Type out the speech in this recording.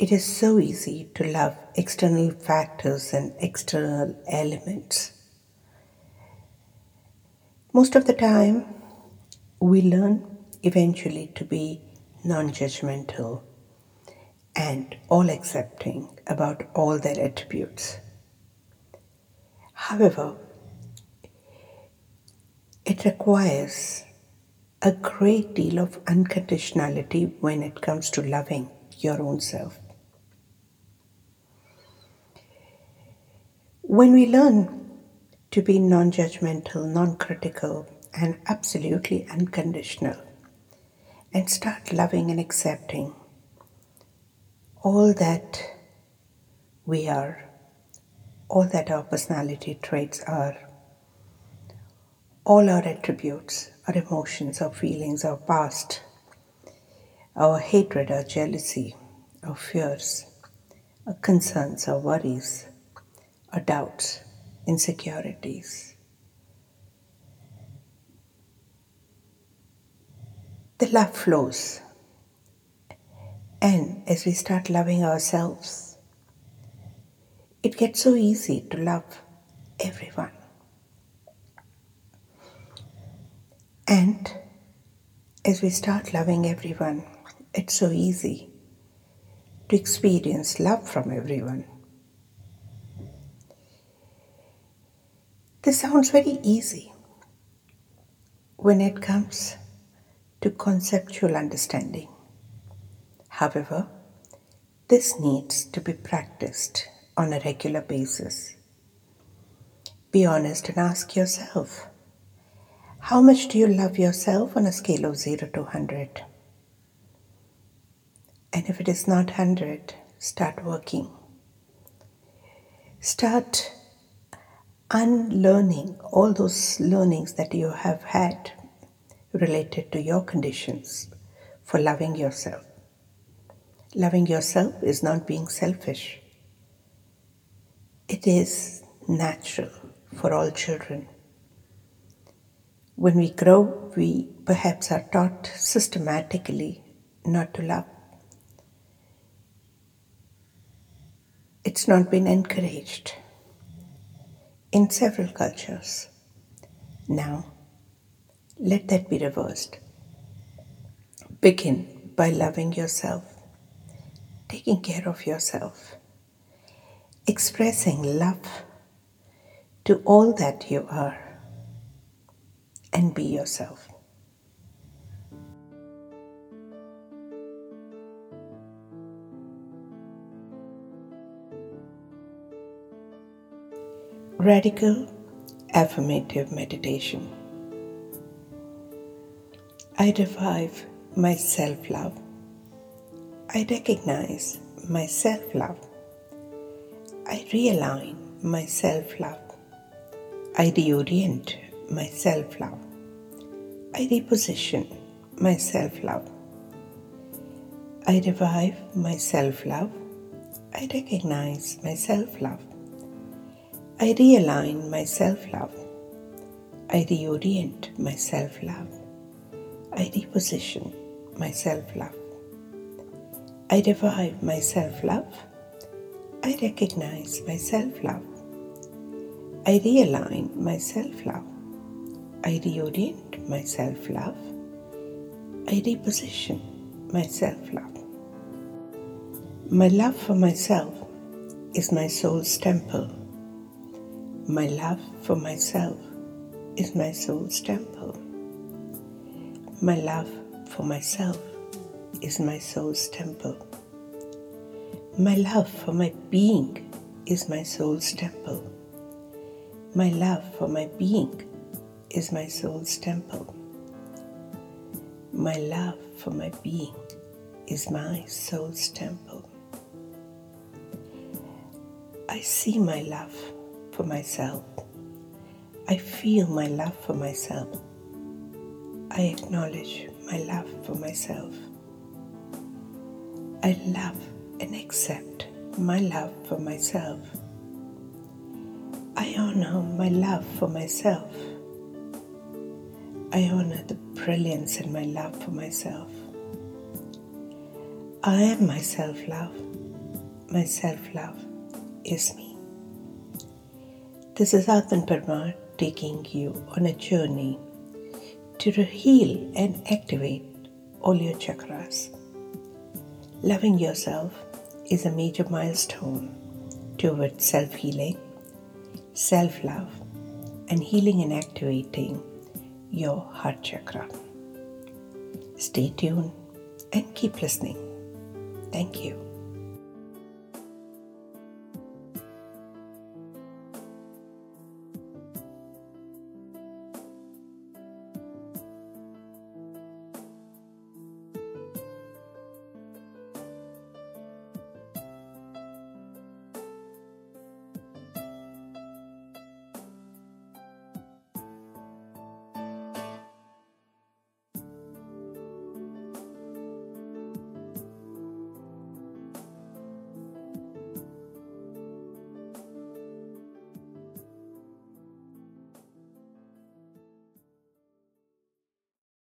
It is so easy to love external factors and external elements. Most of the time, we learn eventually to be non judgmental and all accepting about all their attributes. However, it requires a great deal of unconditionality when it comes to loving your own self. When we learn to be non judgmental, non critical, and absolutely unconditional, and start loving and accepting all that we are, all that our personality traits are, all our attributes, our emotions, our feelings, our past, our hatred, our jealousy, our fears, our concerns, our worries or doubts, insecurities. The love flows. And as we start loving ourselves, it gets so easy to love everyone. And as we start loving everyone, it's so easy to experience love from everyone. This sounds very easy when it comes to conceptual understanding. However, this needs to be practiced on a regular basis. Be honest and ask yourself how much do you love yourself on a scale of 0 to 100? And if it is not 100, start working. Start unlearning all those learnings that you have had related to your conditions for loving yourself. Loving yourself is not being selfish, it is natural for all children. When we grow, we perhaps are taught systematically not to love. It's not been encouraged in several cultures. Now, let that be reversed. Begin by loving yourself, taking care of yourself, expressing love to all that you are, and be yourself. Radical Affirmative Meditation. I revive my self love. I recognize my self love. I realign my self love. I reorient my self love. I reposition my self love. I revive my self love. I recognize my self love. I realign my self love. I reorient my self love. I reposition my self love. I revive my self love. I recognize my self love. I realign my self love. I reorient my self love. I reposition my self love. My love for myself is my soul's temple my love for myself is my soul's temple. My love for myself is my soul's temple. My love for my being is my soul's temple. My love for my being is my soul's temple. My love for my being is my soul's temple. I see my love for myself. I feel my love for myself. I acknowledge my love for myself. I love and accept my love for myself. I honor my love for myself. I honor the brilliance in my love for myself. I am my self love my self love is me. This is Atman Parmar taking you on a journey to heal and activate all your chakras. Loving yourself is a major milestone towards self healing, self love, and healing and activating your heart chakra. Stay tuned and keep listening. Thank you.